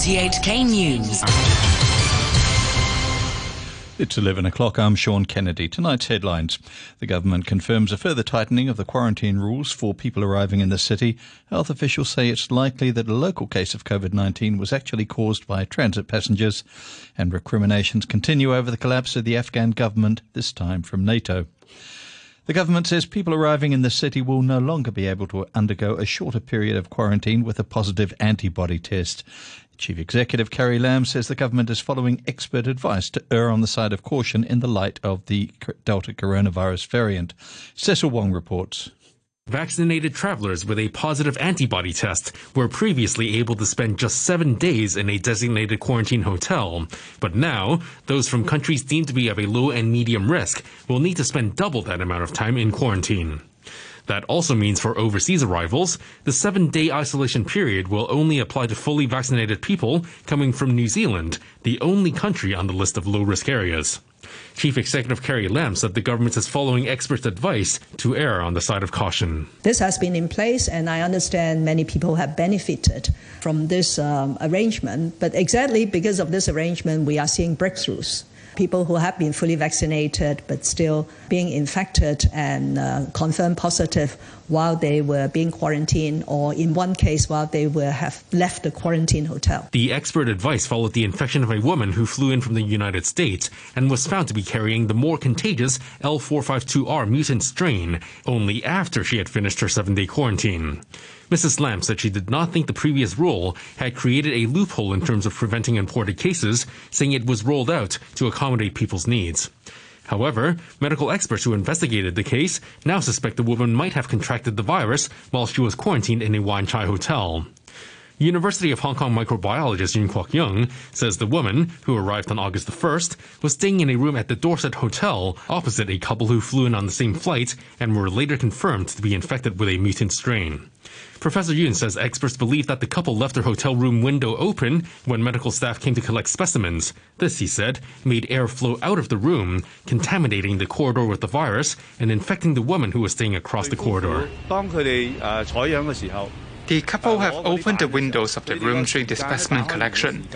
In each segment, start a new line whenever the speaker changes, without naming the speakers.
RTHK News.
It's 11 o'clock. I'm Sean Kennedy. Tonight's headlines. The government confirms a further tightening of the quarantine rules for people arriving in the city. Health officials say it's likely that a local case of COVID 19 was actually caused by transit passengers. And recriminations continue over the collapse of the Afghan government, this time from NATO. The government says people arriving in the city will no longer be able to undergo a shorter period of quarantine with a positive antibody test. Chief Executive Carrie Lam says the government is following expert advice to err on the side of caution in the light of the Delta coronavirus variant. Cecil Wong reports.
Vaccinated travelers with a positive antibody test were previously able to spend just seven days in a designated quarantine hotel. But now, those from countries deemed to be of a low and medium risk will need to spend double that amount of time in quarantine. That also means for overseas arrivals, the seven day isolation period will only apply to fully vaccinated people coming from New Zealand, the only country on the list of low risk areas. Chief Executive Carrie Lam said the government is following experts' advice to err on the side of caution.
This has been in place, and I understand many people have benefited from this um, arrangement. But exactly because of this arrangement, we are seeing breakthroughs people who have been fully vaccinated but still being infected and uh, confirmed positive while they were being quarantined, or in one case, while they were have left the quarantine hotel.
The expert advice followed the infection of a woman who flew in from the United States and was found to be carrying the more contagious L452R mutant strain only after she had finished her seven day quarantine. Mrs. Lam said she did not think the previous rule had created a loophole in terms of preventing imported cases, saying it was rolled out to accommodate people's needs. However, medical experts who investigated the case now suspect the woman might have contracted the virus while she was quarantined in a Wan Chai hotel. University of Hong Kong microbiologist Yuen Kwok Yung says the woman, who arrived on August the 1st, was staying in a room at the Dorset Hotel opposite a couple who flew in on the same flight and were later confirmed to be infected with a mutant strain. Professor Yuen says experts believe that the couple left their hotel room window open when medical staff came to collect specimens. This, he said, made air flow out of the room, contaminating the corridor with the virus and infecting the woman who was staying across the corridor.
The couple have opened the windows of the room during the specimen collection,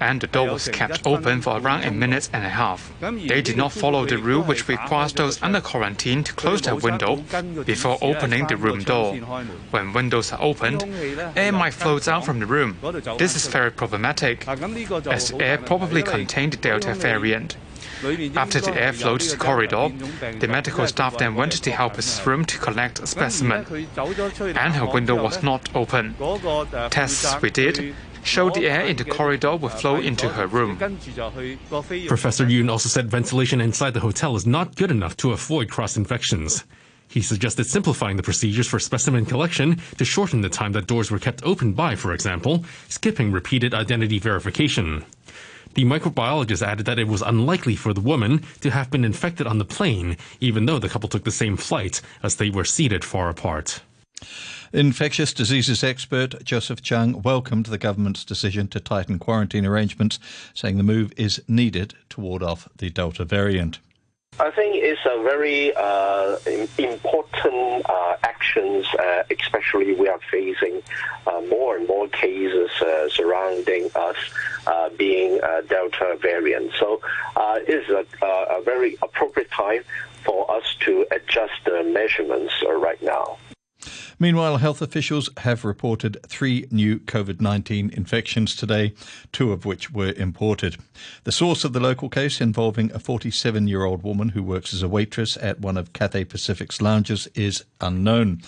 and the door was kept open for around a minute and a half. They did not follow the rule which requires those under quarantine to close their window before opening the room door. When windows are opened, air might flow out from the room. This is very problematic, as air probably contained the Delta variant. After the air flowed to the corridor, the medical staff then went to helper's room to collect a specimen, and her window was not open. Tests we did showed the air in the corridor would flow into her room.
Professor Yuen also said ventilation inside the hotel is not good enough to avoid cross infections. He suggested simplifying the procedures for specimen collection to shorten the time that doors were kept open by, for example, skipping repeated identity verification. The microbiologist added that it was unlikely for the woman to have been infected on the plane, even though the couple took the same flight as they were seated far apart.
Infectious diseases expert Joseph Chung welcomed the government's decision to tighten quarantine arrangements, saying the move is needed to ward off the Delta variant.
I think it's a very uh, important uh, actions, uh, especially we are facing uh, more and more cases uh, surrounding us uh, being Delta variant. So it's a, a very appropriate time for us to adjust the measurements right now.
Meanwhile, health officials have reported three new COVID 19 infections today, two of which were imported. The source of the local case involving a 47 year old woman who works as a waitress at one of Cathay Pacific's lounges is unknown.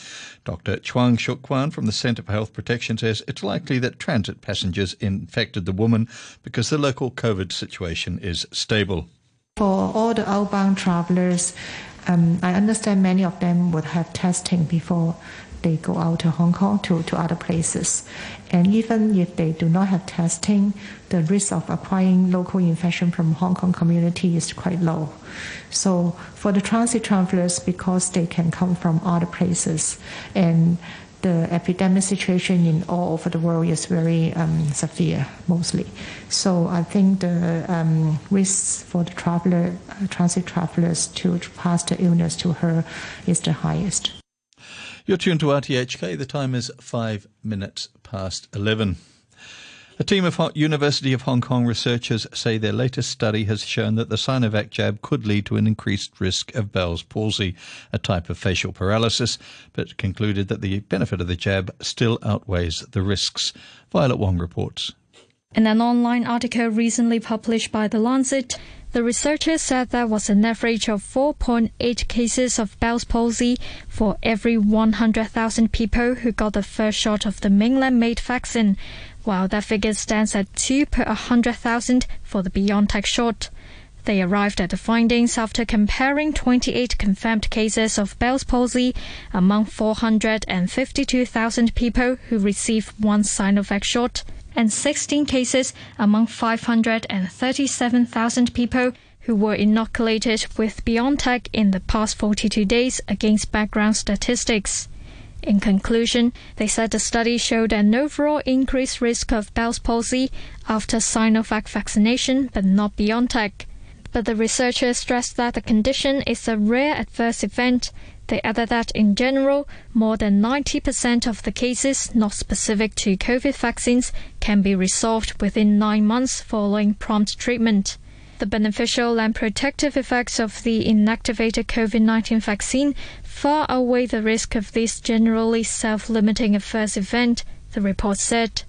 Dr. Chuang Shuk Kwan from the Centre for Health Protection says it's likely that transit passengers infected the woman because the local COVID situation is stable.
For all the outbound travelers, um, I understand many of them would have testing before they go out to Hong Kong to, to other places. And even if they do not have testing, the risk of acquiring local infection from Hong Kong community is quite low. So for the transit travelers, because they can come from other places and the epidemic situation in all over the world is very um, severe, mostly. So I think the um, risks for the traveler, uh, transit travelers to pass the illness to her is the highest.
You're tuned to RTHK. The time is five minutes past 11. A team of University of Hong Kong researchers say their latest study has shown that the Sinovac jab could lead to an increased risk of Bell's palsy, a type of facial paralysis, but concluded that the benefit of the jab still outweighs the risks. Violet Wong reports.
In an online article recently published by The Lancet, the researchers said there was an average of 4.8 cases of Bell's palsy for every 100,000 people who got the first shot of the mainland made vaccine, while that figure stands at 2 per 100,000 for the BioNTech shot. They arrived at the findings after comparing 28 confirmed cases of Bell's palsy among 452,000 people who received one Sinovac shot and 16 cases among 537,000 people who were inoculated with BioNTech in the past 42 days against background statistics. In conclusion, they said the study showed an overall increased risk of Bell's palsy after Sinovac vaccination, but not BioNTech. But the researchers stressed that the condition is a rare adverse event they added that in general, more than 90% of the cases not specific to COVID vaccines can be resolved within nine months following prompt treatment. The beneficial and protective effects of the inactivated COVID 19 vaccine far outweigh the risk of this generally self limiting adverse event, the report said.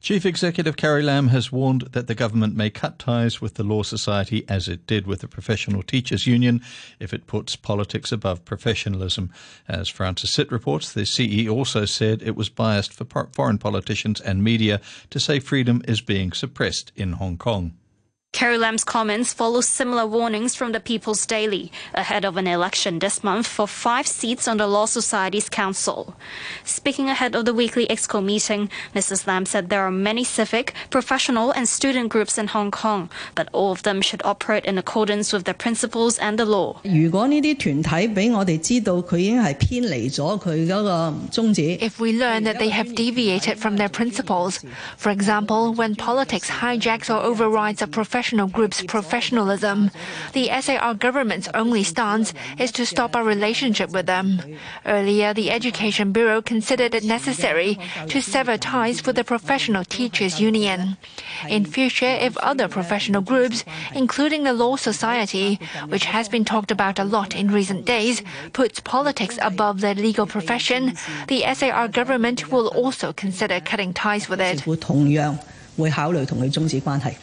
Chief Executive Carrie Lam has warned that the government may cut ties with the Law Society as it did with the Professional Teachers Union if it puts politics above professionalism. As Francis Sitt reports, the CE also said it was biased for foreign politicians and media to say freedom is being suppressed in Hong Kong.
Carrie Lam's comments follow similar warnings from the People's Daily ahead of an election this month for five seats on the Law Society's council. Speaking ahead of the weekly EXCO meeting, Mrs. Lam said there are many civic, professional, and student groups in Hong Kong, but all of them should operate in accordance with their principles and the law.
If we learn
that they have deviated from their principles, for example, when politics hijacks or overrides a professional professional group's professionalism. The SAR government's only stance is to stop our relationship with them. Earlier, the Education Bureau considered it necessary to sever ties with the Professional Teachers Union. In future, if other professional groups, including the Law Society, which has been talked about a lot in recent days, puts politics above their legal profession, the SAR government will also consider cutting ties with it.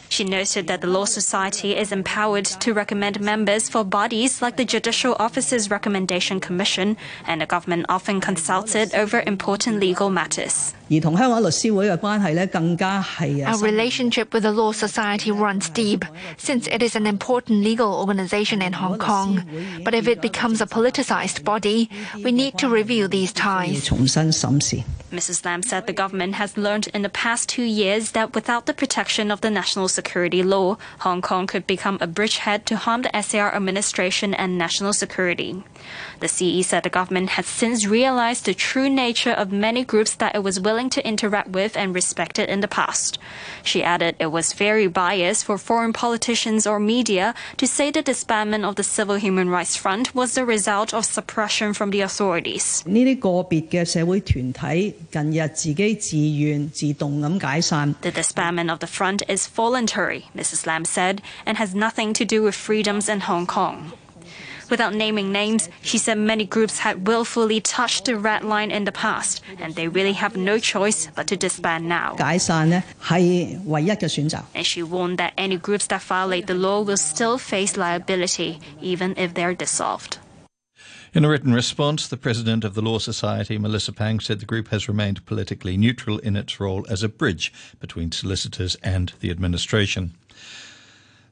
She noted that the Law Society is empowered to recommend members for bodies like the Judicial Officers Recommendation Commission, and the government often consults it over important legal matters.
Our relationship with the Law Society runs deep, since it is an important legal organization in Hong Kong. But if it becomes a politicized body, we need to review these ties.
Mrs. Lam said the government has learned in the past two years that without the protection of the national security law, Hong Kong could become a bridgehead to harm the SAR administration and national security. The CE said the government has since realized the true nature of many groups that it was willing to interact with and respected in the past. She added it was very biased for foreign politicians or media to say the disbandment of the Civil Human Rights Front was the result of suppression from the authorities. Disbandment of the front is voluntary, Mrs. Lam said, and has nothing to do with freedoms in Hong Kong. Without naming names, she said many groups had willfully touched the red line in the past, and they really have no choice but to disband now. And she warned that any groups that violate the law will still face liability, even if they're dissolved.
In a written response, the president of the Law Society, Melissa Pang, said the group has remained politically neutral in its role as a bridge between solicitors and the administration.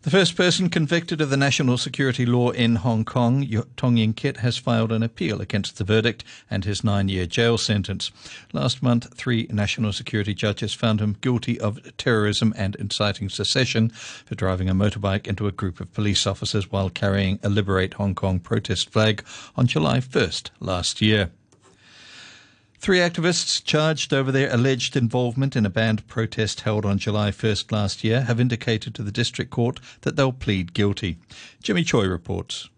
The first person convicted of the national security law in Hong Kong, Tong Ying Kit, has filed an appeal against the verdict and his nine year jail sentence. Last month, three national security judges found him guilty of terrorism and inciting secession for driving a motorbike into a group of police officers while carrying a Liberate Hong Kong protest flag on July 1st last year. Three activists charged over their alleged involvement in a banned protest held on July 1st last year have indicated to the district court that they'll plead guilty. Jimmy Choi reports.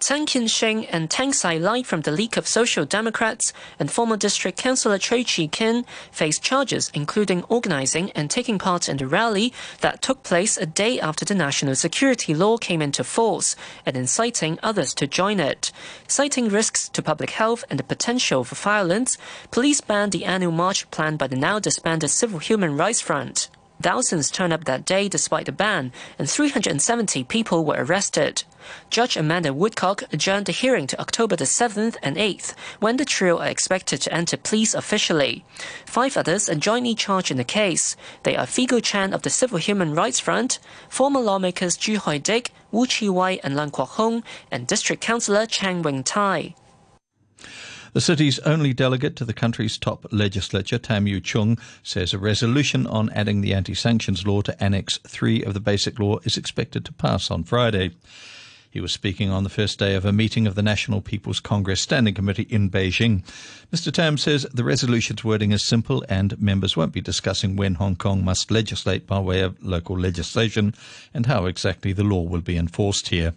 Tan Kin Sheng and Tang Sai Lai from the League of Social Democrats and former district councillor Choi Chi Kin face charges including organizing and taking part in the rally that took place a day after the national security law came into force and inciting others to join it. Citing risks to public health and the potential for violence, police banned the annual march planned by the now disbanded Civil Human Rights Front. Thousands turned up that day despite the ban, and 370 people were arrested. Judge Amanda Woodcock adjourned the hearing to October the 7th and 8th, when the trio are expected to enter pleas officially. Five others are jointly charged in the case. They are Figo Chan of the Civil Human Rights Front, former lawmakers Chu Hoi Dick, Wu Chi Wai, and Lan Kwok Hong, and District Councillor Chang Wing Tai.
The city's only delegate to the country's top legislature, Tam Yiu Chung, says a resolution on adding the anti sanctions law to Annex 3 of the Basic Law is expected to pass on Friday. He was speaking on the first day of a meeting of the National People's Congress Standing Committee in Beijing. Mr. Tam says the resolution's wording is simple and members won't be discussing when Hong Kong must legislate by way of local legislation and how exactly the law will be enforced here.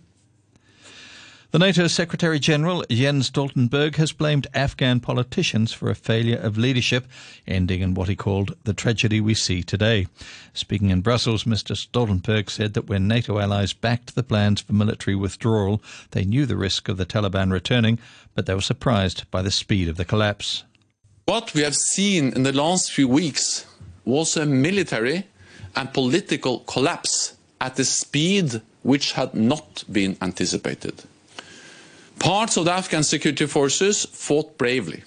The NATO Secretary General Jens Stoltenberg has blamed Afghan politicians for a failure of leadership, ending in what he called the tragedy we see today. Speaking in Brussels, Mr. Stoltenberg said that when NATO allies backed the plans for military withdrawal, they knew the risk of the Taliban returning, but they were surprised by the speed of the collapse.
What we have seen in the last few weeks was a military and political collapse at a speed which had not been anticipated. Parts of the Afghan security forces fought bravely,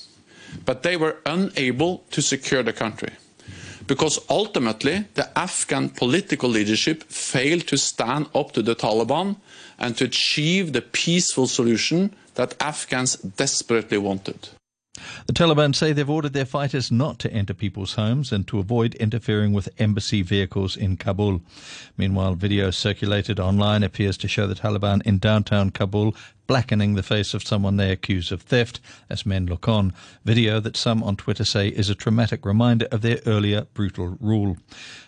but they were unable to secure the country because ultimately the Afghan political leadership failed to stand up to the Taliban and to achieve the peaceful solution that Afghans desperately wanted.
The Taliban say they've ordered their fighters not to enter people's homes and to avoid interfering with embassy vehicles in Kabul. Meanwhile, video circulated online appears to show the Taliban in downtown Kabul blackening the face of someone they accuse of theft as men look on. Video that some on Twitter say is a traumatic reminder of their earlier brutal rule.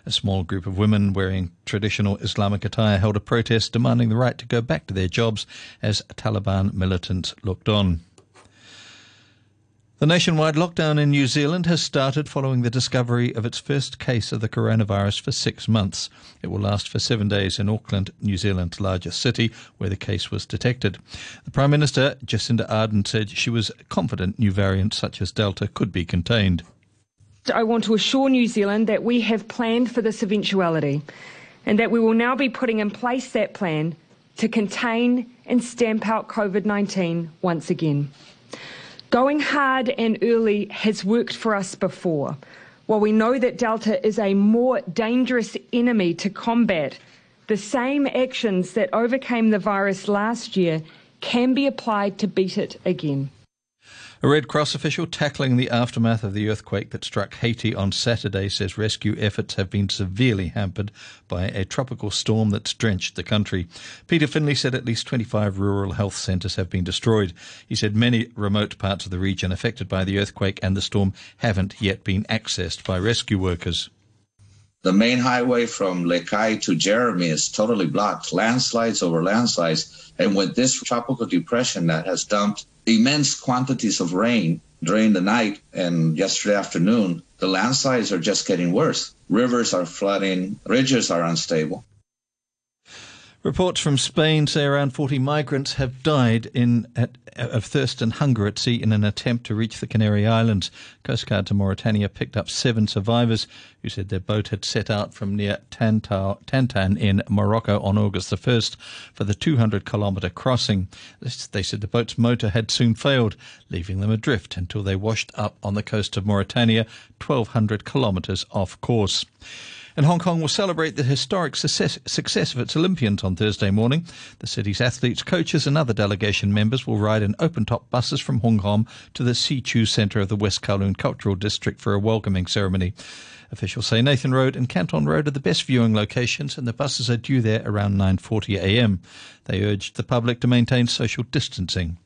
A small group of women wearing traditional Islamic attire held a protest demanding the right to go back to their jobs as Taliban militants looked on. The nationwide lockdown in New Zealand has started following the discovery of its first case of the coronavirus for six months. It will last for seven days in Auckland, New Zealand's largest city, where the case was detected. The Prime Minister, Jacinda Ardern, said she was confident new variants such as Delta could be contained.
I want to assure New Zealand that we have planned for this eventuality and that we will now be putting in place that plan to contain and stamp out COVID 19 once again. Going hard and early has worked for us before. While we know that Delta is a more dangerous enemy to combat, the same actions that overcame the virus last year can be applied to beat it again.
A Red Cross official tackling the aftermath of the earthquake that struck Haiti on Saturday says rescue efforts have been severely hampered by a tropical storm that's drenched the country. Peter Finley said at least 25 rural health centres have been destroyed. He said many remote parts of the region affected by the earthquake and the storm haven't yet been accessed by rescue workers.
The main highway from Les Cayes to Jérémie is totally blocked, landslides over landslides. And with this tropical depression that has dumped immense quantities of rain during the night and yesterday afternoon, the landslides are just getting worse. Rivers are flooding, ridges are unstable.
Reports from Spain say around 40 migrants have died in at, of thirst and hunger at sea in an attempt to reach the Canary Islands. Coast Guard to Mauritania picked up seven survivors who said their boat had set out from near Tantan in Morocco on August the 1st for the 200 kilometre crossing. They said the boat's motor had soon failed, leaving them adrift until they washed up on the coast of Mauritania, 1,200 kilometres off course. And Hong Kong will celebrate the historic success, success of its Olympians on Thursday morning. The city's athletes, coaches, and other delegation members will ride in open top buses from Hong Kong to the Xiqu Centre of the West Kowloon Cultural District for a welcoming ceremony. Officials say Nathan Road and Canton Road are the best viewing locations, and the buses are due there around 9:40 a.m. They urged the public to maintain social distancing.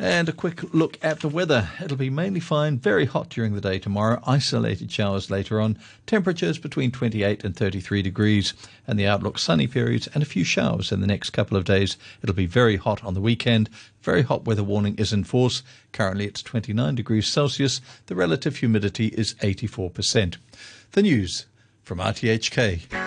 And a quick look at the weather. It'll be mainly fine, very hot during the day tomorrow, isolated showers later on, temperatures between 28 and 33 degrees, and the outlook sunny periods and a few showers in the next couple of days. It'll be very hot on the weekend. Very hot weather warning is in force. Currently it's 29 degrees Celsius. The relative humidity is 84%. The news from RTHK.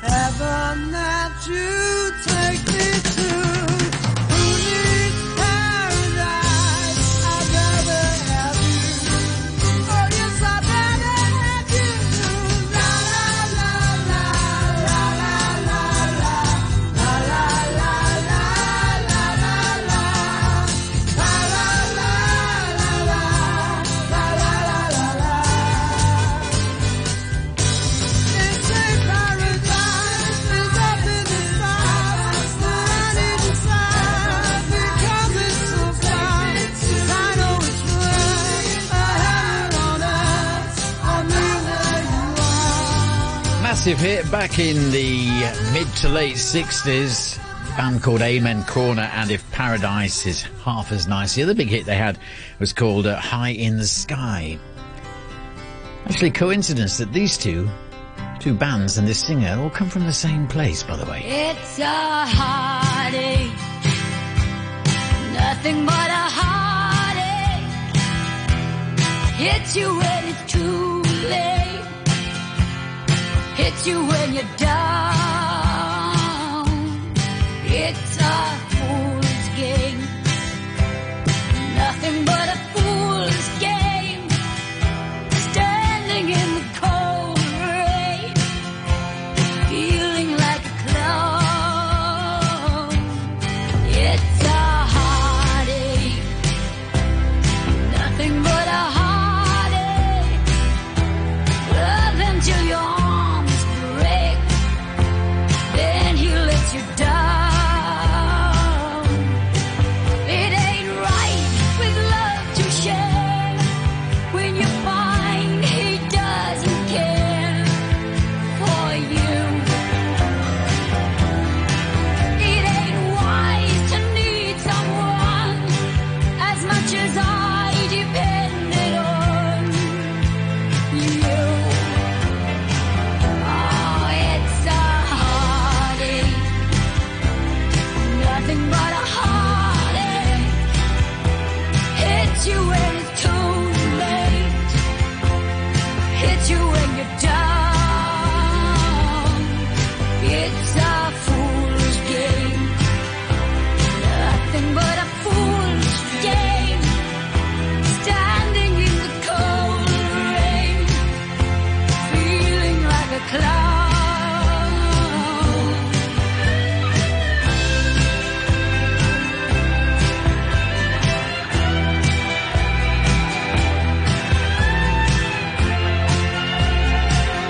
Heaven that you take
massive hit back in the mid to late 60s. Band called Amen Corner, and If Paradise is Half as Nice. The other big hit they had was called uh, High in the Sky. Actually, coincidence that these two, two bands and this singer all come from the same place, by the way.
It's a heartache, nothing but a heartache. You when it's you when you're down.